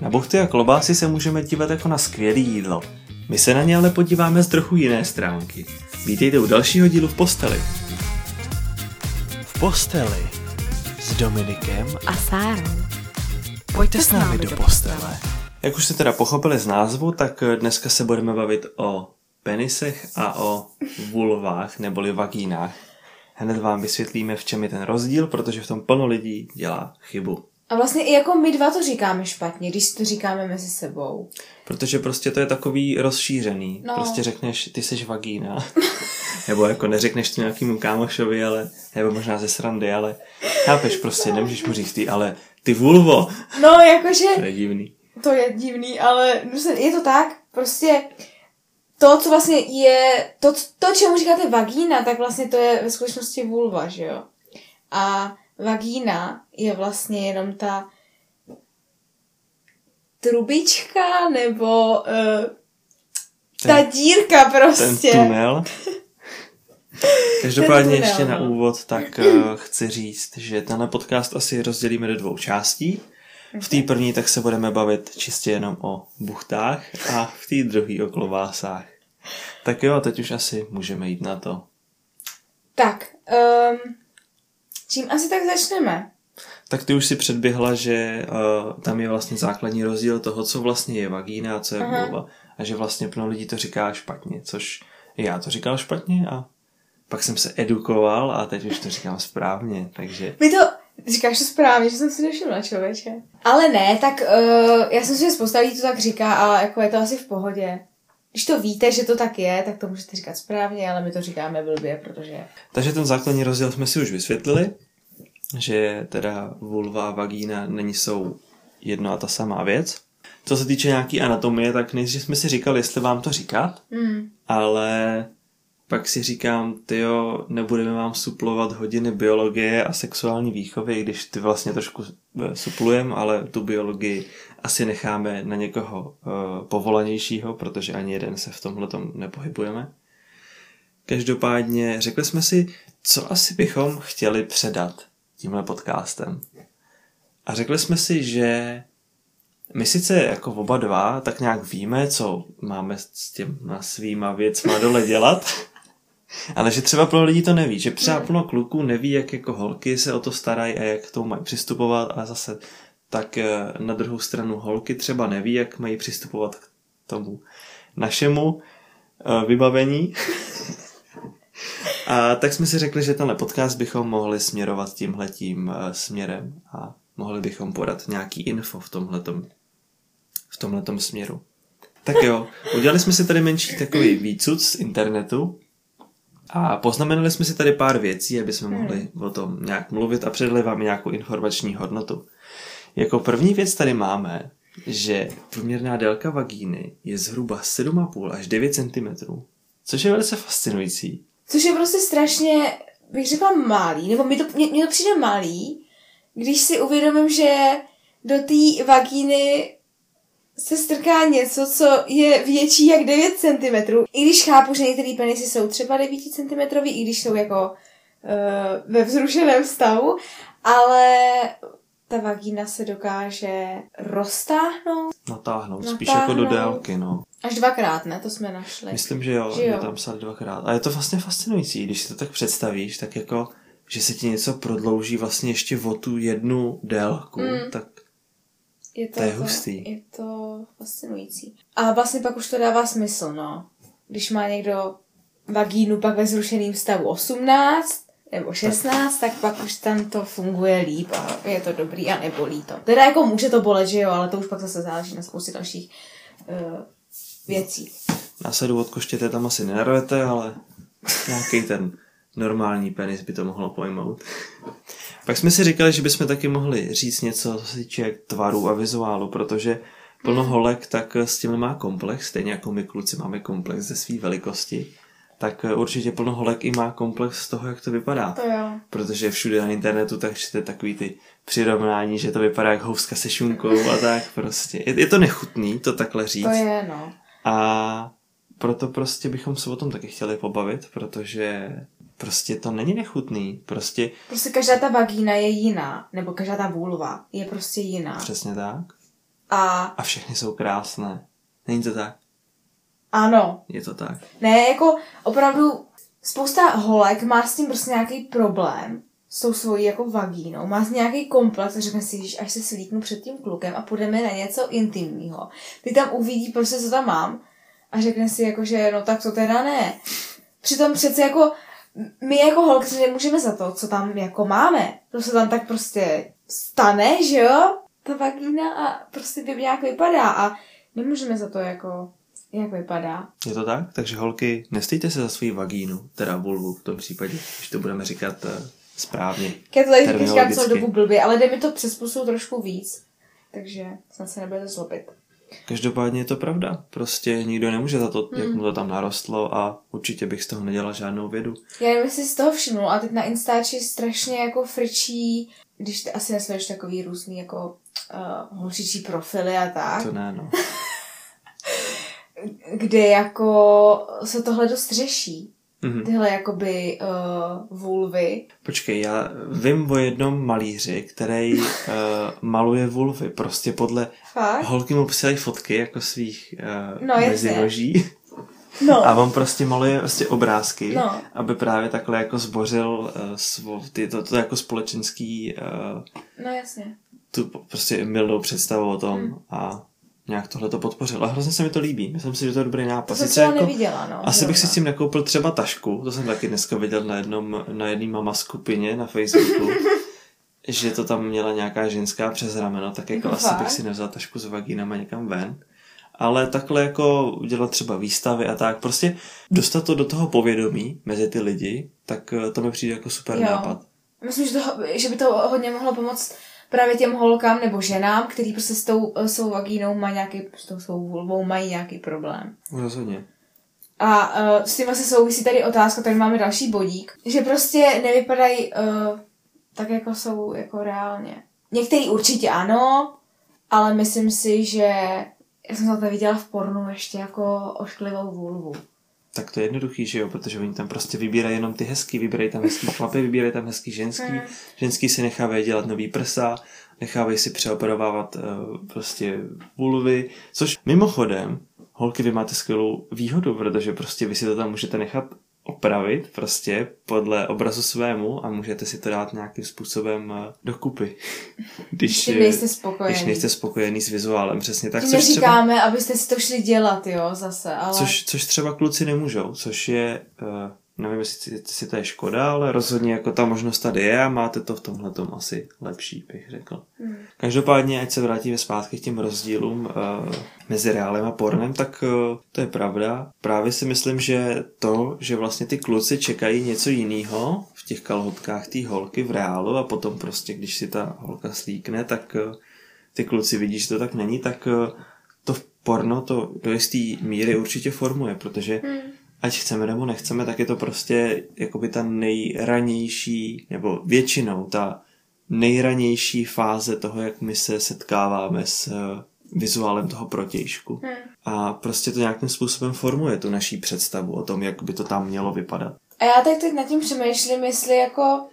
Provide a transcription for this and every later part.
Na buchty a klobásy se můžeme dívat jako na skvělé jídlo. My se na ně ale podíváme z trochu jiné stránky. Vítejte u dalšího dílu v posteli. V posteli s Dominikem a Sárou. Pojďte s námi do postele. Jak už jste teda pochopili z názvu, tak dneska se budeme bavit o penisech a o vulvách neboli vagínách. Hned vám vysvětlíme, v čem je ten rozdíl, protože v tom plno lidí dělá chybu. A vlastně i jako my dva to říkáme špatně, když to říkáme mezi sebou. Protože prostě to je takový rozšířený. No. Prostě řekneš, ty jsi vagína. nebo jako neřekneš to nějakému kámošovi, ale, nebo možná ze srandy, ale chápeš prostě, nemůžeš mu říct ty, ale ty vulvo. No, jakože... To je divný. To je divný, ale je to tak, prostě to, co vlastně je, to, to, čemu říkáte vagína, tak vlastně to je ve skutečnosti vulva, že jo? A vagína je vlastně jenom ta trubička nebo uh, ta ten, dírka prostě. Ten tunel. Každopádně tunel, ještě na no. úvod, tak uh, chci říct, že tenhle podcast asi rozdělíme do dvou částí. V té první tak se budeme bavit čistě jenom o buchtách a v té druhé o klobásách. Tak jo, teď už asi můžeme jít na to. Tak, um, čím asi tak začneme? Tak ty už si předběhla, že uh, tam je vlastně základní rozdíl toho, co vlastně je vagína a co je vulva. A že vlastně plno lidí to říká špatně, což já to říkal špatně a pak jsem se edukoval a teď už to říkám správně, takže... My to, říkáš to správně, že jsem si nevšimla, člověče. Ale ne, tak uh, já jsem si, že spousta lidí to tak říká a jako je to asi v pohodě. Když to víte, že to tak je, tak to můžete říkat správně, ale my to říkáme blbě, protože... Takže ten základní rozdíl jsme si už vysvětlili, že teda vulva a vagína není jsou jedno a ta samá věc. Co se týče nějaký anatomie, tak nejdřív jsme si říkali, jestli vám to říkat, mm. ale pak si říkám, tyjo, nebudeme vám suplovat hodiny biologie a sexuální výchovy, když ty vlastně trošku eh, suplujeme, ale tu biologii asi necháme na někoho uh, povolanějšího, protože ani jeden se v tomhle nepohybujeme. Každopádně řekli jsme si, co asi bychom chtěli předat tímhle podcastem. A řekli jsme si, že my sice jako oba dva tak nějak víme, co máme s těma svýma věcma dole dělat, ale že třeba pro lidi to neví, že třeba plno kluků neví, jak jako holky se o to starají a jak k tomu mají přistupovat a zase tak eh, na druhou stranu holky třeba neví, jak mají přistupovat k tomu našemu eh, vybavení. a tak jsme si řekli, že tenhle podcast bychom mohli směrovat tímhletím eh, směrem a mohli bychom podat nějaký info v tomhletom, v tomhletom směru. Tak jo, udělali jsme si tady menší takový výcud z internetu a poznamenali jsme si tady pár věcí, aby jsme mohli o tom nějak mluvit a předali vám nějakou informační hodnotu. Jako první věc tady máme, že průměrná délka vagíny je zhruba 7,5 až 9 cm, což je velice fascinující. Což je prostě strašně, bych řekla, malý, nebo mi to, mě, mě to přijde malý, když si uvědomím, že do té vagíny se strká něco, co je větší jak 9 cm. I když chápu, že některé penisy jsou třeba 9 cm, i když jsou jako uh, ve vzrušeném stavu, ale ta vagína se dokáže roztáhnout. Natáhnout, Natáhnout. spíš jako do délky, no. Až dvakrát, ne? To jsme našli. Myslím, že jo, že jo. tam psali dvakrát. A je to vlastně fascinující, když si to tak představíš, tak jako, že se ti něco prodlouží vlastně ještě o tu jednu délku, mm. tak je to, to je jako- hustý. Je to fascinující. A vlastně pak už to dává smysl, no. Když má někdo vagínu pak ve zrušeném stavu 18, nebo 16, tak. tak pak už tam to funguje líp a je to dobrý a nebolí to. Teda jako může to bolet, že jo, ale to už pak zase záleží na spoustě dalších uh, věcí. Následu od koštěte tam asi nenarvete, ale nějaký ten normální penis by to mohlo pojmout. Pak jsme si říkali, že bychom taky mohli říct něco, co se týče tvaru a vizuálu, protože plno mhm. holek tak s tím má komplex, stejně jako my kluci máme komplex ze své velikosti tak eh, určitě plno holek i má komplex z toho, jak to vypadá. To jo. Protože všude na internetu tak čte takový ty přirovnání, že to vypadá jak houska se šunkou a tak prostě. Je, je to nechutný to takhle říct. To je, no. A proto prostě bychom se o tom taky chtěli pobavit, protože prostě to není nechutný. Prostě... Prostě každá ta vagína je jiná, nebo každá ta vulva je prostě jiná. Přesně tak. A A všechny jsou krásné. Není to tak? ano, Je to tak. Ne, jako opravdu spousta holek má s tím prostě nějaký problém s tou svojí jako vagínou, má s nějaký komplex a řekne si, že až se slíknu před tím klukem a půjdeme na něco intimního. Ty tam uvidí prostě, co tam mám a řekne si jako, že no tak to teda ne. Přitom přece jako my jako holky si nemůžeme za to, co tam jako máme. To se tam tak prostě stane, že jo? Ta vagína a prostě by nějak vypadá a nemůžeme za to jako, jak vypadá. Je to tak? Takže holky, nestejte se za svou vagínu, teda vulvu v tom případě, když to budeme říkat uh, správně. Tady říkám celou dobu blbě, ale jde mi to přes pusu trošku víc. Takže snad se nebudete zlobit. Každopádně je to pravda. Prostě nikdo nemůže za to, jak mu to tam narostlo a určitě bych z toho nedělal žádnou vědu. Já nevím, jestli z toho všimnul, a teď na Instači strašně jako frčí, když ty asi nesleduješ takový různý jako uh, holčičí profily a tak, To ne, no. kde jako se tohle dost řeší. Mhm. Tyhle jakoby uh, vulvy. Počkej, já vím o jednom malíři, který uh, maluje vulvy. Prostě podle... Fakt? Holky mu posílají fotky jako svých uh, No, mezinoží. No. A on prostě maluje prostě obrázky, No. aby právě takhle jako zbořil uh, svo, ty, to, to jako společenský uh, No jasně. tu prostě milnou představu o tom Hmm. a nějak tohle to podpořil. A hrozně se mi to líbí. Myslím si, že to je dobrý nápad. To jsem Sice třeba neviděla, no. asi bych si zrovna. s tím nekoupil třeba tašku, to jsem taky dneska viděl na jednom, na jedné mama skupině na Facebooku, že to tam měla nějaká ženská přes rameno, tak jako Jako asi bych fakt? si nevzal tašku s vagínama někam ven. Ale takhle jako udělat třeba výstavy a tak, prostě dostat to do toho povědomí mezi ty lidi, tak to mi přijde jako super Jo. nápad. Myslím, že, to, že by to hodně mohlo pomoct právě těm holkám nebo ženám, který prostě s tou eh, svou vagínou mají nějaký, s tou svou vulvou mají nějaký problém. Rozhodně. A uh, s tím asi souvisí tady otázka, tady máme další bodík, že prostě nevypadají uh, tak, jako jsou jako reálně. Některý určitě ano, ale myslím si, že já jsem to viděla v pornu ještě jako ošklivou vulvu. Tak to je jednoduchý, že jo, protože oni tam prostě vybírají jenom ty hezký, vybírají tam hezký chlapy, vybírají tam hezký ženský, Hmm. ženský si nechávají dělat nový prsa, nechávají si přeoperovávat uh, prostě vulvy, což mimochodem, holky, vy máte skvělou výhodu, protože prostě vy si to tam můžete nechat opravit prostě podle obrazu svému a můžete si to dát nějakým způsobem uh, dokupy. Když, eh, nejste spokojený. Když nejste spokojený s vizuálem, přesně tak. Tím což třeba- neříkáme, abyste si to šli dělat, jo, zase, ale... Což, což třeba kluci nemůžou, což je, uh, nevím, jestli, jestli to je škoda, ale rozhodně jako ta možnost tady je a máte to v tomhle tom asi lepší, bych řekl. Hmm. Každopádně, ať se vrátíme zpátky k těm rozdílům uh, mezi reálem a pornem, tak uh, to je pravda. Právě si myslím, že to, že vlastně ty kluci čekají něco jiného v těch kalhotkách té holky v reálu a potom prostě, když si ta holka slíkne, tak uh, ty kluci vidí, že to tak není, tak uh, to v porno to do jisté míry určitě formuje, protože Hmm. Ať chceme nebo nechceme, tak je to prostě jakoby ta nejranější, nebo většinou ta nejranější fáze toho, jak my se setkáváme s eh, vizuálem toho protějšku. Hmm. A prostě to nějakým způsobem formuje tu naší představu o tom, jak by to tam mělo vypadat. A já tak teď nad tím přemýšlím, jestli jako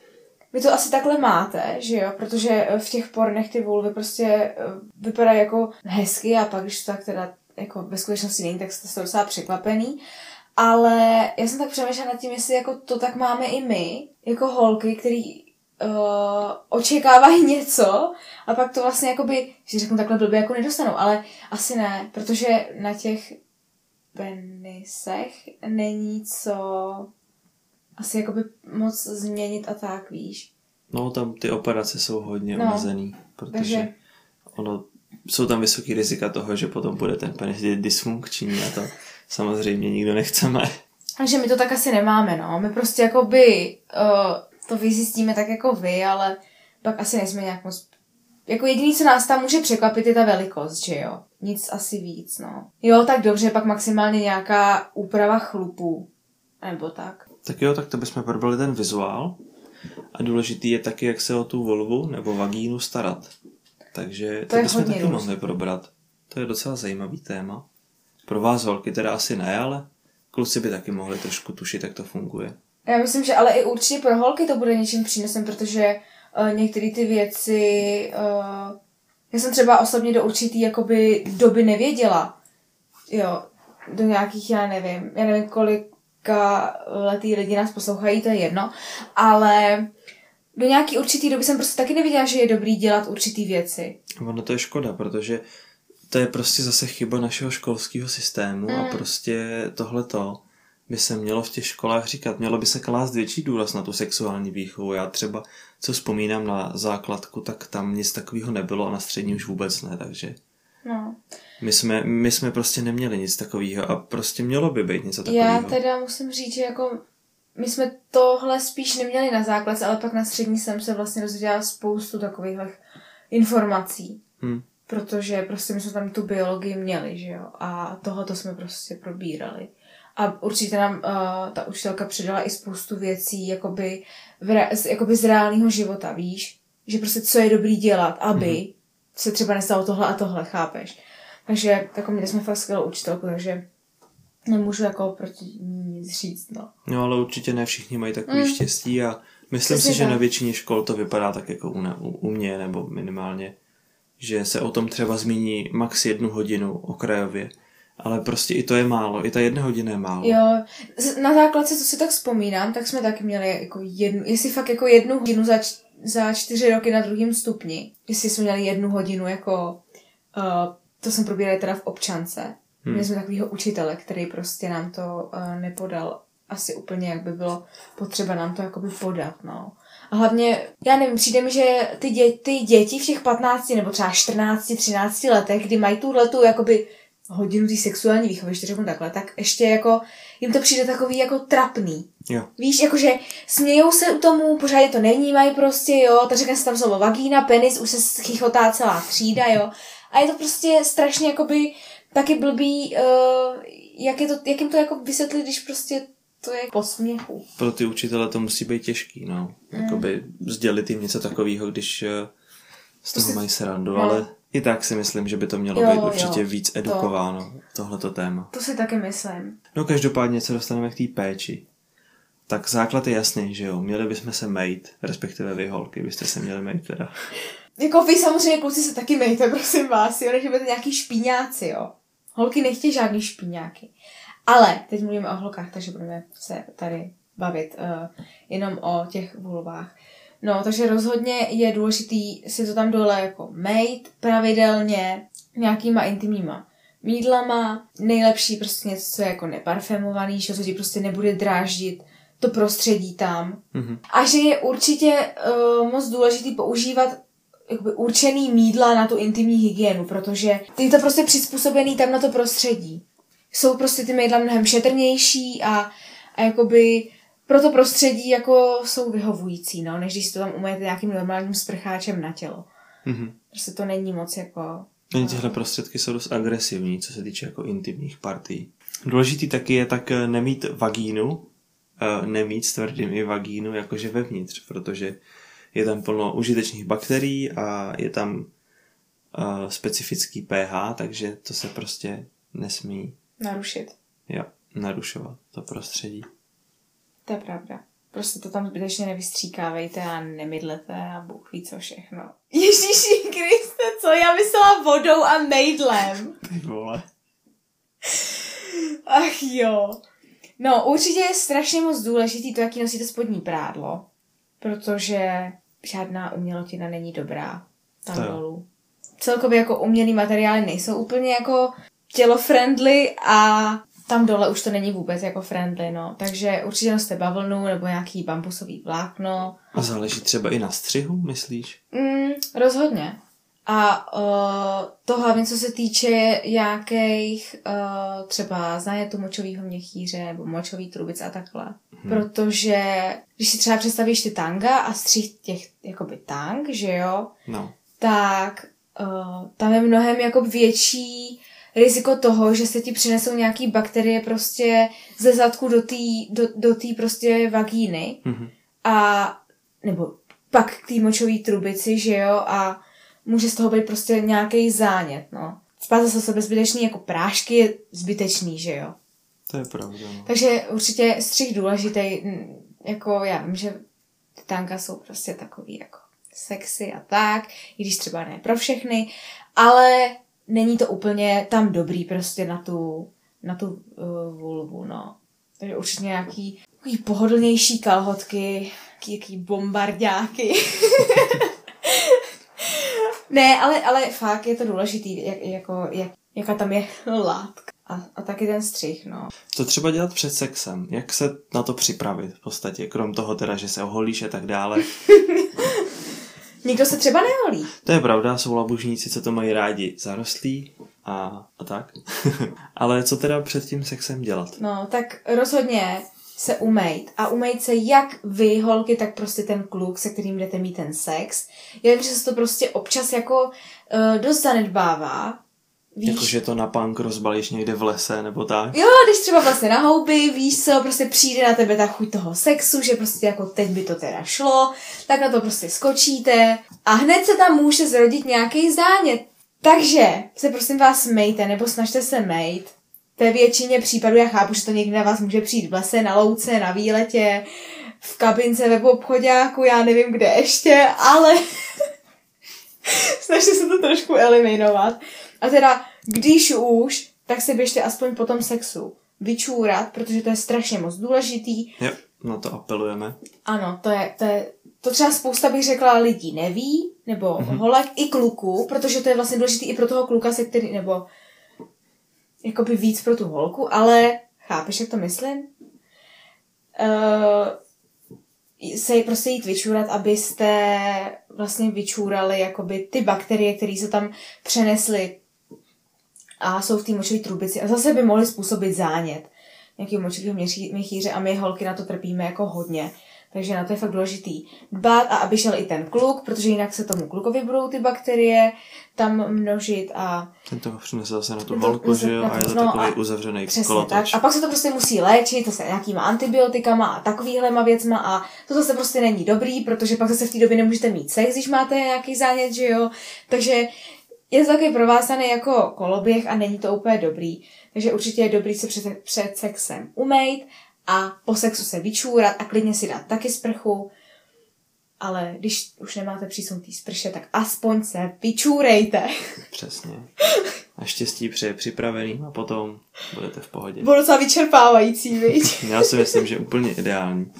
vy to asi takhle máte, že jo, protože eh, v těch pornech ty vulvy prostě eh, vypadají jako hezky a pak, když to tak teda jako ve skutečnosti není, tak jste docela překvapený. Ale já jsem tak přemýšlela nad tím, jestli jako to tak máme i my, jako holky, který uh, očekávají něco a pak to vlastně jakoby, že řeknu takhle blbě, jako nedostanou, ale asi ne, protože na těch penisech není co asi jakoby moc změnit a tak, víš. No, tam ty operace jsou hodně No, omezený, protože takže- ono, jsou tam vysoký rizika toho, že potom bude ten penis dysfunkční a to samozřejmě nikdo nechceme. Takže my to tak asi nemáme, no. My prostě jakoby uh, to vyzjistíme tak jako vy, ale pak asi nejsme nějak moc... Jako jediný, co nás tam může překvapit, je ta velikost, že jo? Nic asi víc, no. Jo, tak dobře, pak maximálně nějaká úprava chlupů. Nebo tak. Tak jo, tak to bychom probrali ten vizuál. A důležitý je taky, jak se o tu volvu nebo vagínu starat. Takže to, To bychom taky různý. mohli probrat. To je docela zajímavý téma. Pro vás holky teda asi ne, ale kluci by taky mohli trošku tušit, jak to funguje. Já myslím, že ale i určitě pro holky to bude něčím přínosem, protože uh, některé ty věci, uh, Já jsem třeba osobně do určitý jakoby doby nevěděla. Jo, do nějakých, já nevím, já nevím, kolika letý lidi nás poslouchají, to je jedno, ale do nějaký určitý doby jsem prostě taky nevěděla, že je dobrý dělat určitý věci. Ono to je škoda, protože to je prostě zase chyba našeho školského systému mm. a prostě tohleto by se mělo v těch školách říkat. Mělo by se klást větší důraz na tu sexuální výchovu. Já třeba, co vzpomínám na základku, tak tam nic takového nebylo a na střední už vůbec ne, takže... No. My jsme, my jsme prostě neměli nic takového a prostě mělo by být něco takového. Já teda musím říct, že jako my jsme tohle spíš neměli na základce, ale pak na střední jsem se vlastně dozvěděla spoustu takových informací. Hmm. Protože prostě my jsme tam tu biologii měli, že jo, a tohoto jsme prostě probírali. A určitě nám uh, ta učitelka předala i spoustu věcí, jakoby, v re, jakoby z reálného života, víš? Že prostě co je dobrý dělat, aby mm-hmm. se třeba nestalo tohle a tohle, chápeš? Takže jako měli jsme fakt skvělou učitelku, takže nemůžu jako proti ní nic říct, no. No ale určitě ne všichni mají takový mm. štěstí a myslím Přesně si, že tak. na většině škol to vypadá tak jako u, u, u mě, nebo minimálně, že se o tom třeba zmíní max jednu hodinu okrajově ale prostě i to je málo, i ta jedna hodina je málo. Jo, na základce, co si tak vzpomínám, tak jsme taky měli jako jednu, jestli fakt jako jednu hodinu za, za čtyři roky na druhém stupni, jestli jsme měli jednu hodinu jako, uh, to jsem probírali teda v občance. Hmm. Měli jsme takového učitele, který prostě nám to uh, nepodal asi úplně, jak by bylo potřeba nám to jakoby podat, no. Hlavně, já nevím, přijde mi, že ty, dě- ty děti v těch 15 nebo třeba 14, 13 letech, kdy mají tuhle tu jakoby hodinu té sexuální výchovy, ještě řeknu takhle, tak ještě jako jim to přijde takový jako trapný. Jo. Víš, jakože smějou se u tomu, pořádně to nevnímají prostě, jo, tak řekne se tam slovo vagína, penis, už se chichotá celá třída, jo. A je to prostě strašně jakoby taky blbý, uh, jak, je to, jak jim to jako vysvětlit, když prostě to je po směchu. Pro ty učitele to musí být těžký, no. Mm. Jakoby sdělit jim něco takového, když uh, z toho mají srandu, no. ale i tak si myslím, že by to mělo jo, být určitě jo, víc edukováno, to, tohleto téma. To si taky myslím. No každopádně se dostaneme k té péči. Tak základ je jasný, že jo, měli bychom se mejt, respektive vy holky byste se měli mejt teda. Jako vy samozřejmě kluci se taky mejte, prosím vás, jo, než budete nějaký špíňáci, jo. Holky nechtějí žádný špíňáky. Ale teď mluvíme o holkách, takže budeme se tady bavit uh, jenom o těch vulvách. No, takže rozhodně je důležitý si to tam dole jako mejt pravidelně nějakýma intimníma mídlama. Nejlepší prostě něco, co je jako neparfémovaný, že co ti prostě nebude dráždit to prostředí tam. Mm-hmm. A že je určitě uh, moc důležitý používat jakoby určený mídla na tu intimní hygienu, protože je to prostě přizpůsobený tam na to prostředí. Jsou prostě ty mídla mnohem šetrnější a, a jakoby pro to prostředí jako jsou vyhovující, no, než když si to tam umyjete nějakým normálním sprcháčem na tělo. Mm-hmm. Prostě to není moc jako... Ani tyhle prostředky jsou dost agresivní, co se týče jako intimních partí. Důležitý taky je tak eh, nemít vagínu, eh, nemít s tvrdými vagínu jakože vevnitř, protože je tam plno užitečných bakterií a je tam uh, specifický pH, takže to se prostě nesmí narušit. Jo, narušovat to prostředí. To je pravda. Prostě to tam zbytečně nevystříkávejte a nemydlete a Bůh ví co všechno. Ježíši Kriste, co? Já myslela vodou a mejdlem. Ty vole. Ach jo. No, určitě je strašně moc důležitý to, jaký nosíte spodní prádlo, protože žádná umělotina není dobrá tam dolů. Celkově jako umělý materiály nejsou úplně jako tělo-friendly a tam dole už to není vůbec jako friendly, no. Takže určitě noste bavlnu nebo nějaký bambusový vlákno. A záleží třeba i na střihu, myslíš? Mm, rozhodně. A uh, to hlavně, co se týče nějakých uh, třeba zájetu močového měchýře nebo močový trubic a takhle. Hmm. Protože když si třeba představíš ty tanga a střih těch jakoby tang, že jo, no. tak uh, tam je mnohem jako větší riziko toho, že se ti přinesou nějaký bakterie prostě ze zadku do té do, do tý prostě vagíny mm-hmm. a nebo pak k té močové trubici, že jo, a může z toho být prostě nějaký zánět, no. Spát zase sebe zbytečný jako prášky je zbytečný, že jo. To je pravda, no. Takže určitě střih důležitý, jako já vím, že tanka jsou prostě takový jako sexy a tak, i když třeba ne pro všechny, ale není to úplně tam dobrý prostě na tu, na tu uh, vulvu, no. Takže určitě nějaký takový pohodlnější kalhotky, jaký, jaký bombardáky. ne, ale, ale fakt je to důležitý, jak, jako, jak, jaká tam je látka. A, a taky ten střih, no. Co třeba dělat před sexem? Jak se na to připravit v podstatě? Krom toho teda, že se oholíš a tak dále. Někdo se třeba neholí. To je pravda, jsou labužníci, co to mají rádi zarostlí a, a tak. Ale co teda před tím sexem dělat? No, tak rozhodně se umejt. A umejt se jak vy, holky, tak prostě ten kluk, se kterým jdete mít ten sex. Já vím, že se to prostě občas jako uh, dost zanedbává. Víš? Jakože to na punk rozbalíš někde v lese nebo tak? Jo, když třeba vlastně na houby, víš co, prostě přijde na tebe ta chuť toho sexu, že prostě jako teď by to teda šlo, tak na to prostě skočíte a hned se tam může zrodit nějaký zánět. Takže se prosím vás mejte, nebo snažte se mejt. Ve většině případů já chápu, že to někdy na vás může přijít v lese, na louce, na výletě, v kabince, ve obchodáku, já nevím kde ještě, ale snažte se to trošku eliminovat. A teda, když už, tak se běžte aspoň po tom sexu vyčůrat, protože to je strašně moc důležitý. Jo, na to apelujeme. Ano, to je, to je, to třeba spousta bych řekla lidí neví, nebo mm-hmm. holek i kluku, protože to je vlastně důležitý i pro toho kluka, se který, nebo jakoby víc pro tu holku, ale chápeš, jak to myslím? Uh, se prostě jít vyčůrat, abyste vlastně vyčůrali jakoby ty bakterie, které se tam přenesly a jsou v té močové trubici a zase by mohly způsobit zánět nějakého močového měchýře a my holky na to trpíme jako hodně. Takže na to je fakt důležitý dbát a aby šel i ten kluk, protože jinak se tomu klukovi budou ty bakterie tam množit a... Ten to přinese zase na tu holku, že jo, a je to no takový a uzavřený kolotoč. Tak. A pak se to prostě musí léčit, to se nějakýma antibiotikama a takovýhlema věcma a to zase prostě není dobrý, protože pak zase v té době nemůžete mít sex, když máte nějaký zánět, že jo. Takže je to takový provázaný jako koloběh a není to úplně dobrý. Takže určitě je dobrý se před, před sexem umejt a po sexu se vyčůrat a klidně si dát taky sprchu. Ale když už nemáte přísun té sprše, tak aspoň se vyčůrejte. Přesně. A štěstí přeje připravený a potom budete v pohodě. Bylo docela vyčerpávající, viď? Já si myslím, že úplně ideální.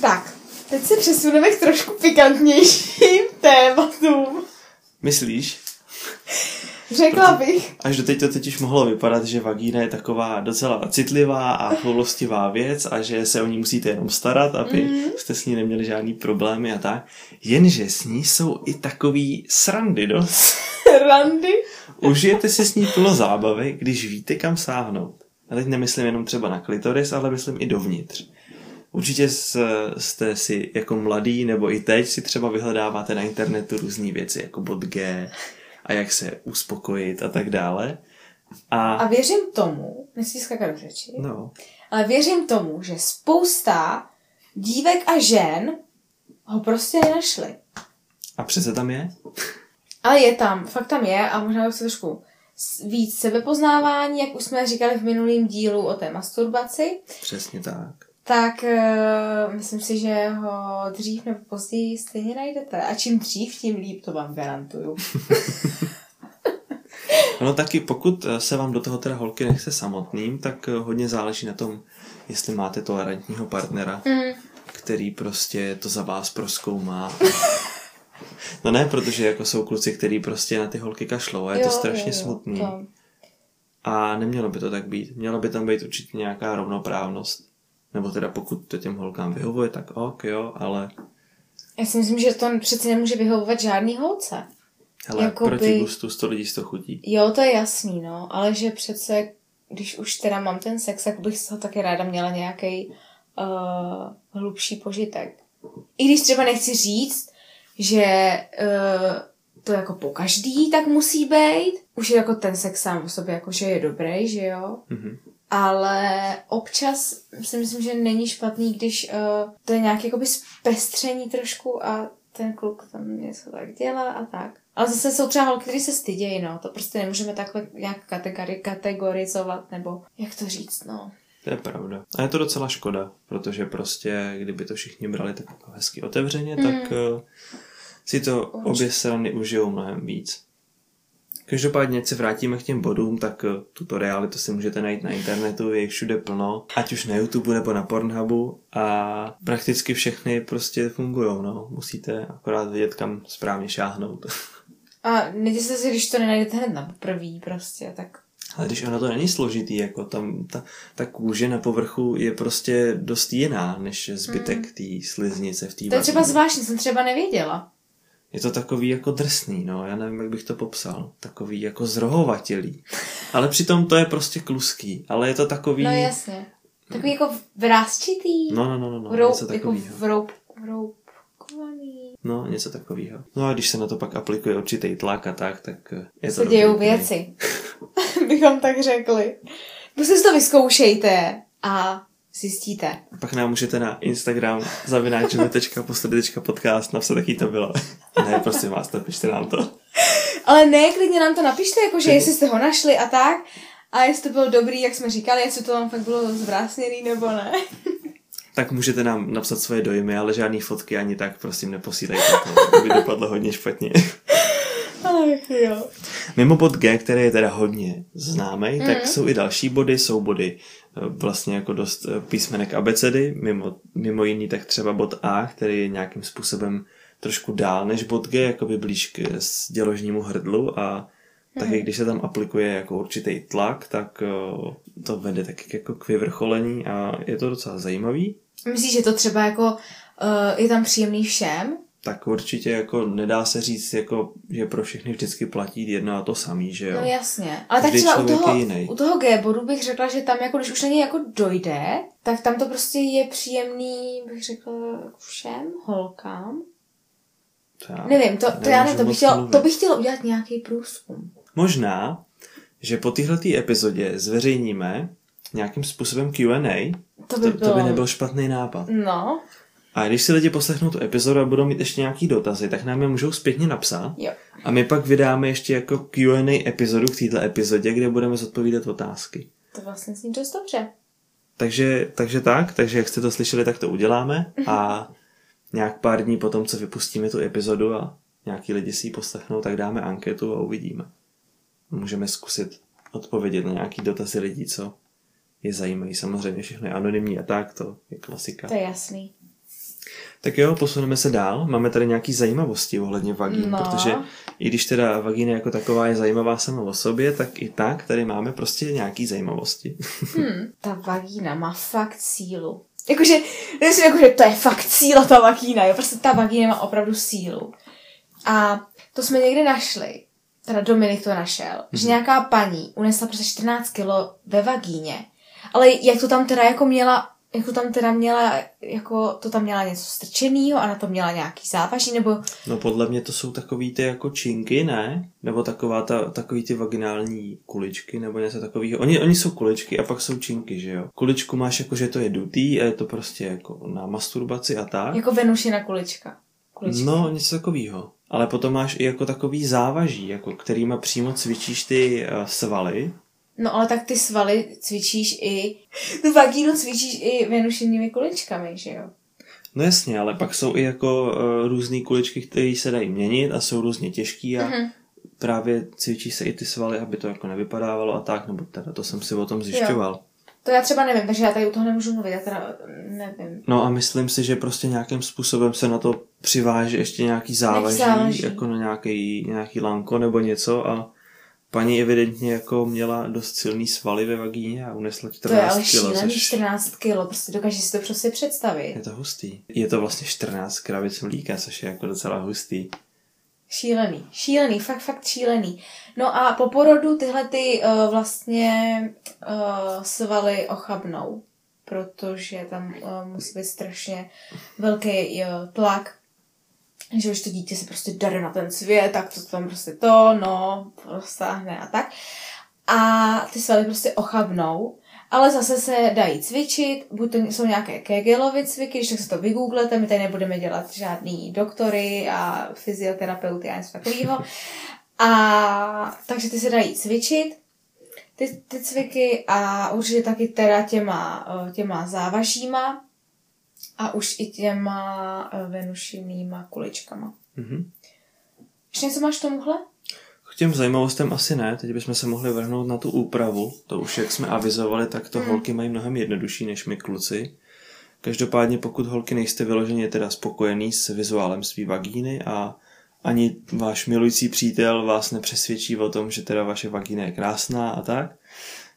Tak, teď se přesuneme k trošku pikantnějším tématům. Myslíš? Řekla bych. Až do teď to totiž mohlo vypadat, že vagína je taková docela citlivá a choulostivá věc a že se o ní musíte jenom starat, aby mm. jste s ní neměli žádný problémy a tak. Jenže s ní jsou i takový srandy dost. Randy? Užijete si s ní plno zábavy, když víte kam sáhnout. A teď nemyslím jenom třeba na klitoris, ale myslím i dovnitř. Určitě jste si jako mladý nebo i teď si třeba vyhledáváte na internetu různé věci jako bod G a jak se uspokojit a tak dále. A, a věřím tomu, nechci skakat do řeči, no. ale věřím tomu, že spousta dívek a žen ho prostě nenašli. A přece tam je? Ale je tam, fakt tam je a možná se trošku víc sebepoznávání, jak už jsme říkali v minulém dílu o té masturbaci. Přesně tak tak uh, myslím si, že ho dřív nebo později stejně najdete. A čím dřív, tím líp, to vám garantuju. no taky pokud eh, se vám do toho teda holky nechce samotným, tak eh, hodně záleží na tom, jestli máte tolerantního partnera, mm. který prostě to za vás proskoumá. no ne, protože jako jsou kluci, který prostě na ty holky kašlou a je jo, to strašně jo, jo, smutný. To. A nemělo by to tak být. Mělo by tam být určitě nějaká rovnoprávnost. Nebo teda pokud to těm holkám vyhovuje, tak ok, jo, ale... Já si myslím, že to přece nemůže vyhovovat žádný holce. Ale Jakoby... proti gustu 100 lidí to chutí. Jo, to je jasný, no, ale že přece, když už teda mám ten sex, tak bych se ho taky ráda měla nějaký uh, hlubší požitek. I když třeba nechci říct, že uh, to jako po každý tak musí být. Už je jako ten sex sám o sobě jako, že je dobrý, že jo? Mm-hmm ale občas si myslím, že není špatný, když uh, to je nějaké jakoby zpestření trošku a ten kluk tam něco tak dělá a tak. Ale zase jsou třeba holky, které se stydějí, no. To prostě nemůžeme takhle nějak kategori- kategorizovat, nebo jak to říct, no. To je pravda. A je to docela škoda, protože prostě, kdyby to všichni brali tak jako hezky otevřeně, mm. tak uh, si to Určitě. obě strany užijou mnohem víc. Každopádně, ať se vrátíme k těm bodům, tak uh, tuto realitu si můžete najít na internetu, je jich všude plno, ať už na YouTube nebo na Pornhubu a prakticky všechny prostě fungují, no. Musíte akorát vědět, kam správně šáhnout. A neděste si, když to nenajdete hned na poprví prostě, tak Ale když ono to není složitý, jako tam ta, ta kůže na povrchu je prostě dost jiná, než zbytek té sliznice v té to je třeba zvláštní, jsem třeba nevěděla. Je to takový jako drsný, no, já nevím, jak bych to popsal. Takový jako zrohovatělý. Ale přitom to je prostě kluský, ale je to takový... No jasně. Takový jako vrázčitý. No, no, no, no, no Vrou, něco jako takového. vroup, vroubkovaný. No, něco takového. No a když se na to pak aplikuje určitý tlak a tak, tak eh, je to Se dobrý. dějou věci. Bychom tak řekli. Prostě si to vyzkoušejte a zjistíte. Pak nám můžete na Instagram zavináčeme.podcast napsat, jaký to bylo. ne, prosím vás, napište nám to. Ale ne, klidně nám to napište, jakože jestli jste ho našli a tak. A jestli to bylo dobrý, jak jsme říkali, jestli to tam fakt bylo zvrásněný nebo ne. Tak můžete nám napsat svoje dojmy, ale žádný fotky ani tak, prosím, neposílejte to. To by dopadlo hodně špatně. Ach jo. Mimo bod G, který je teda hodně známý, mm. tak jsou i další body, jsou body vlastně jako dost eh, písmenek abecedy, mimo, mimo jiný tak třeba bod A, který je nějakým způsobem trošku dál než bod G, jakoby blíž k s- děložnímu hrdlu a taky když se tam aplikuje jako určitý tlak, tak eh, to vede taky jako k vyvrcholení a je to docela zajímavý. Myslíš, že to třeba jako uh, je tam příjemný všem? Tak určitě jako nedá se říct, jako, že pro všechny vždycky platí jedno a to samý, že jo. No jasně. Ale tak třeba u toho, u toho G bodu bych řekla, že tam jako, když už na něj jako dojde, tak tam to prostě je příjemný, bych řekla, všem holkám. To já Nevím, to, to já ne, to bych, chtěla, to bych chtěla udělat nějaký průzkum. Možná, že po této epizodě zveřejníme nějakým způsobem Q&A. To by To, bylo... to by nebyl špatný nápad. No, A když si lidi poslechnou tu epizodu a budou mít ještě nějaký dotazy, tak nám je můžou zpětně napsat. jo. A my pak vydáme ještě jako Q&A epizodu k této epizodě, kde budeme zodpovídat otázky. To vlastně zní dost dobře. Takže, takže tak, takže jak jste to slyšeli, tak to uděláme a nějak pár dní potom, co vypustíme tu epizodu a nějaký lidi si ji poslechnou, tak dáme anketu a uvidíme. Můžeme zkusit odpovědět na nějaký dotazy lidí, co je zajímají. Samozřejmě všechno je anonymní a tak, to je klasika. To je jasný. Tak jo, posuneme se dál. Máme tady nějaký zajímavosti ohledně vagín, No. protože i když teda vagína jako taková je zajímavá sama o sobě, tak i tak tady máme prostě nějaký zajímavosti. Hmm, ta vagína má fakt sílu. Jakože, nemyslím, jakože to je fakt síla ta vagína, jo, prostě ta vagína má opravdu sílu. A to jsme někde našli, teda Dominik to našel, mm-hmm. že nějaká paní unesla prostě 14 kilo ve vagíně. Ale jak to tam teda jako měla, jak to tam teda měla, jako to tam měla něco strčenýho a na to měla nějaký závaží, nebo No podle mě to jsou takový ty jako činky, ne? Nebo taková ta, takový ty vaginální kuličky, nebo něco takového. Oni, oni jsou kuličky a pak jsou činky, že jo? Kuličku máš jako, že to je dutý a je to prostě jako na masturbaci a tak. jako Venušina kulička. kulička. No, něco takového. Ale potom máš i jako takový závaží, jako kterýma přímo cvičíš ty uh, svaly. No ale tak ty svaly cvičíš i, tu vagínu cvičíš i venušenými kuličkami, že jo? No jasně, ale pak jsou i jako uh, různé kuličky, které se dají měnit a jsou různě těžký a Mhm. právě cvičí se i ty svaly, aby to jako nevypadávalo a tak, nebo teda to jsem si o tom zjišťoval. To já třeba nevím, takže já tady u toho nemůžu mluvit, já teda nevím. No a myslím si, že prostě nějakým způsobem se na to přiváže ještě nějaký závaží, závaží. jako na nějaký, nějaký lanko nebo něco a paní evidentně jako měla dost silný svaly ve vagíně a unesla To je ale 14 šílený, což 14 kilo, prostě dokážeš si to prostě představit. je to hustý. Je to vlastně 14 krabic mlíka, což je jako docela hustý. Šílený, šílený, fakt, fakt šílený. No a po porodu tyhle ty uh, vlastně uh, svaly ochabnou, protože tam uh, musí být strašně velký uh, tlak, že už to dítě se prostě dare na ten svět, tak to tam prostě to, no, rozsáhne a tak. A ty svaly prostě ochabnou, ale zase se dají cvičit, buď to jsou nějaké Kegelovy cviky, když tak se to vygooglete, my tady nebudeme dělat žádný doktory a fyzioterapeuty a něco takového. A takže ty se dají cvičit. ty, ty cviky a určitě taky teda těma, těma závažíma a už i těma eh, venušinýma kuličkama. Mhm. Ještě něco máš k tomuhle? K těm zajímavostem asi ne, teď bychom se mohli vrhnout na tu úpravu. To už, jak jsme avizovali, tak to Hmm. holky mají mnohem jednodušší než my kluci. Každopádně, pokud holky nejste vyloženě teda spokojený s vizuálem svý vagíny a ani váš milující přítel vás nepřesvědčí o tom, že teda vaše vagína je krásná a tak,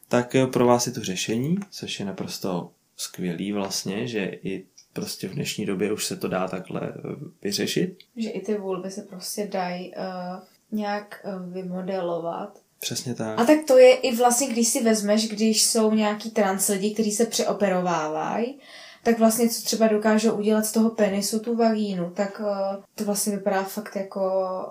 tak eh, pro vás je to řešení, což je naprosto skvělý vlastně, že i prostě v dnešní době už se to dá takhle eh, vyřešit. Že i ty vulvy se prostě dají uh, nějak uh, vymodelovat. Přesně tak. A tak to je i vlastně, když si vezmeš, když jsou nějaký trans lidi, kteří se přeoperovávají, tak vlastně co třeba dokážou udělat z toho penisu tu vagínu, tak uh, to vlastně vypadá fakt jako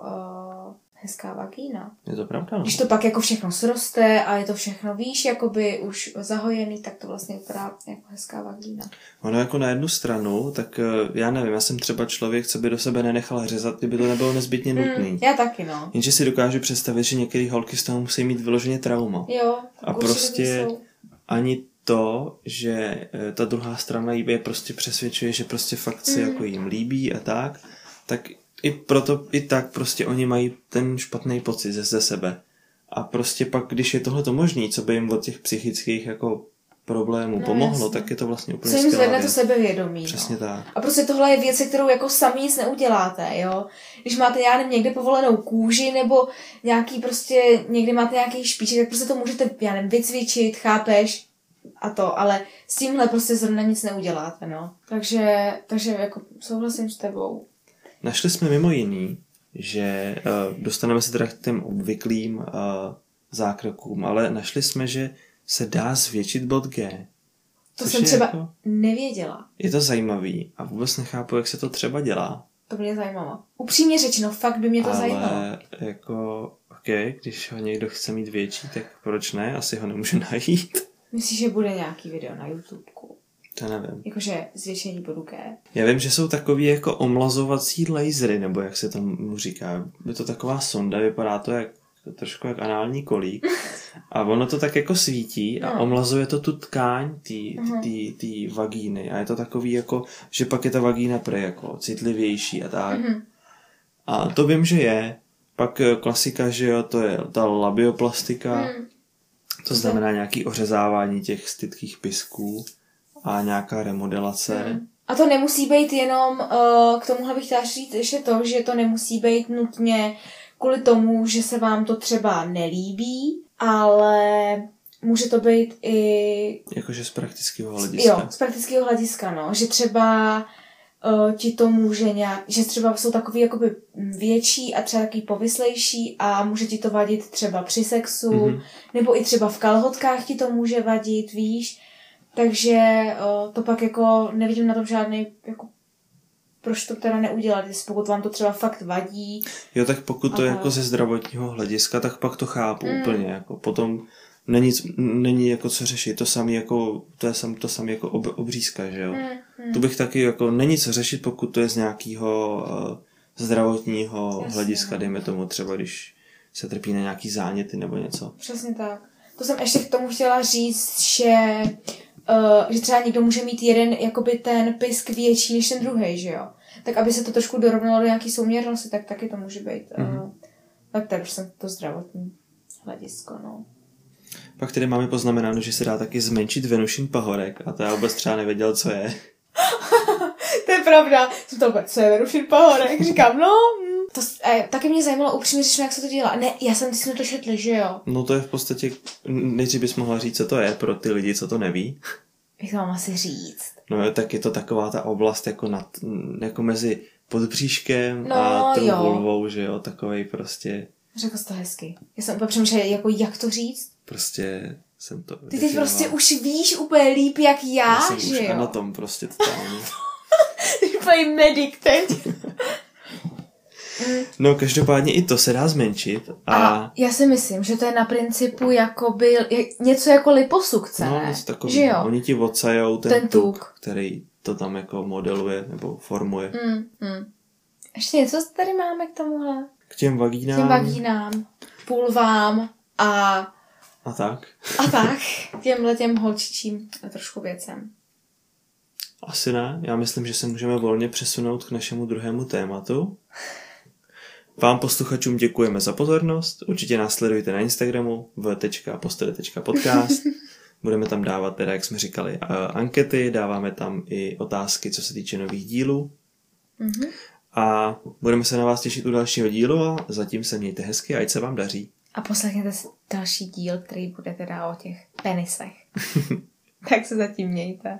uh, hezká vagína. Je to pravda, no. Když to pak jako všechno sroste a je to všechno, víš, jakoby už zahojený, tak to vlastně vypadá jako hezká vagína. Ono jako na jednu stranu, tak eh, já nevím, já jsem třeba člověk, co by do sebe nenechal řezat, kdyby to nebylo nezbytně nutný. Mm, já taky, no. Jenže si dokážu představit, že některé holky z toho musí mít vyloženě trauma. Jo, A prostě jsou. Ani to, že eh, ta druhá strana jí je prostě přesvědčuje, že prostě fakt se Mm. jako jim líbí a tak, tak i proto, i tak prostě oni mají ten špatný pocit ze, ze sebe. A prostě pak, když je tohle to možný, co by jim od těch psychických jako problémů No, pomohlo, jasně. tak je to vlastně úplně Co jim zvedne to sebevědomí. Přesně no. tak. A prostě tohle je věc, kterou jako sami nic neuděláte, jo. Když máte, já nevím, někde povolenou kůži, nebo nějaký prostě, někdy máte nějaký špiček, tak prostě to můžete, já nevím, vycvičit, chápeš? A to, ale s tímhle prostě zrovna nic neuděláte, no. Takže, takže jako souhlasím s tebou. Našli jsme mimo jiný, že uh, dostaneme se teda k těm obvyklým uh, zákrokům, ale našli jsme, že se dá zvětšit bod G. To jsem třeba Jako, nevěděla. je to zajímavý a vůbec nechápu, jak se to třeba dělá. To mě zajímalo. Upřímně řečeno, fakt by mě to ale zajímalo. jako, ok, když ho někdo chce mít větší, tak proč ne? Asi ho nemůže najít. Myslíš, že bude nějaký video na YouTubeku? To nevím. Jakože zvětšení bodu G. Já vím, že jsou takový jako omlazovací lasery, nebo jak se tomu říká. Je to taková sonda, vypadá to jak trošku jak anální kolík. A ono to tak jako svítí a No. omlazuje to tu tkáň té Mhm. tý, tý vagíny. A je to takový jako, že pak je ta vagína pre jako citlivější a tak. Mhm. A to vím, že je. Pak eh, klasika, že jo, to je ta labioplastika. Mm. To znamená nějaký ořezávání těch stytkých pisků a nějaká remodelace. Mm. A to nemusí být jenom, uh, k tomuhle bych chtěla říct ještě to, že to nemusí být nutně kvůli tomu, že se vám to třeba nelíbí, ale může to být i Jakože z praktického hlediska. jo, z praktického hlediska, no, že třeba uh, ti to může nějak, že třeba jsou takový jakoby větší a třeba takový povyslejší a může ti to vadit třeba při sexu, Mhm. mm-hmm. nebo i třeba v kalhotkách ti to může vadit, víš, takže uh, to pak jako nevidím na tom žádný jako proč to teda neudělat, jestli pokud vám to třeba fakt vadí. Jo, tak pokud to je jako ze zdravotního hlediska, tak pak to chápu Mm. mm. úplně. Jako potom není, není jako co řešit. To samé jako, to je sam, to samé jako ob, obřízka, že jo. Hmm, hmm. Tu bych taky jako, není co řešit, pokud to je z nějakého uh, zdravotního Jasně, hlediska, no. dejme tomu třeba, když se trpí na nějaký záněty nebo něco. Přesně tak. To jsem ještě k tomu chtěla říct, že, uh, že třeba někdo může mít jeden jakoby ten pisk větší než ten druhý, že jo. Tak aby se to trošku dorovnalo do nějaký souměrnosti, tak taky to může být. Uh, Mhm. tak to je prostě to zdravotní hledisko, no. Pak tady máme poznamenáno, že se dá taky zmenšit venušin pahorek a to já vůbec třeba nevěděl, co je. to je pravda. Jsem to úplně, co je Verušin Pahorek? Říkám, no. To, eh, taky mě zajímalo upřímně řečeno, jak se to dělá. Ne, já jsem, ty jsme to četli, že jo? No to je v podstatě, nejdřív bys mohla říct, co to je pro ty lidi, co to neví. Jak to mám asi říct? No jo, tak je to taková ta oblast jako, nad, jako mezi podbříškem No, a tou jo. vulvou, že jo, takovej prostě, Řekl jsi to hezky. Já jsem úplně přemýšlela, jako jak to říct. prostě jsem to Ty teď definoval. prostě už víš úplně líp, jak já, Já jsem že už jo? anatom prostě totálně. Ty medic teď. No každopádně i to se dá zmenšit a, A já si myslím, že to je na principu jakoby, jak- něco jako liposukce, no, ne? něco takový, že jo? oni ti odsajou ten, Ten tuk, tuk. který to tam jako modeluje nebo formuje. Mm, mm. Ještě něco tady máme k tomuhle? K těm K vagínám, těm vagínám, pulvám a A tak. A tak, těmhle těm holčičím trošku věcem. Asi ne. Já myslím, že se můžeme volně přesunout k našemu druhému tématu. Vám posluchačům děkujeme za pozornost. Určitě nás sledujte na Instagramu v.postele.podcast. Budeme tam dávat, teda, jak jsme říkali, uh, ankety, dáváme tam i otázky, co se týče nových dílů. Mhm. A budeme se na vás těšit u dalšího dílu a zatím se mějte hezky, ať se vám daří. A poslechněte si další díl, který bude teda o těch penisech. tak se zatím mějte.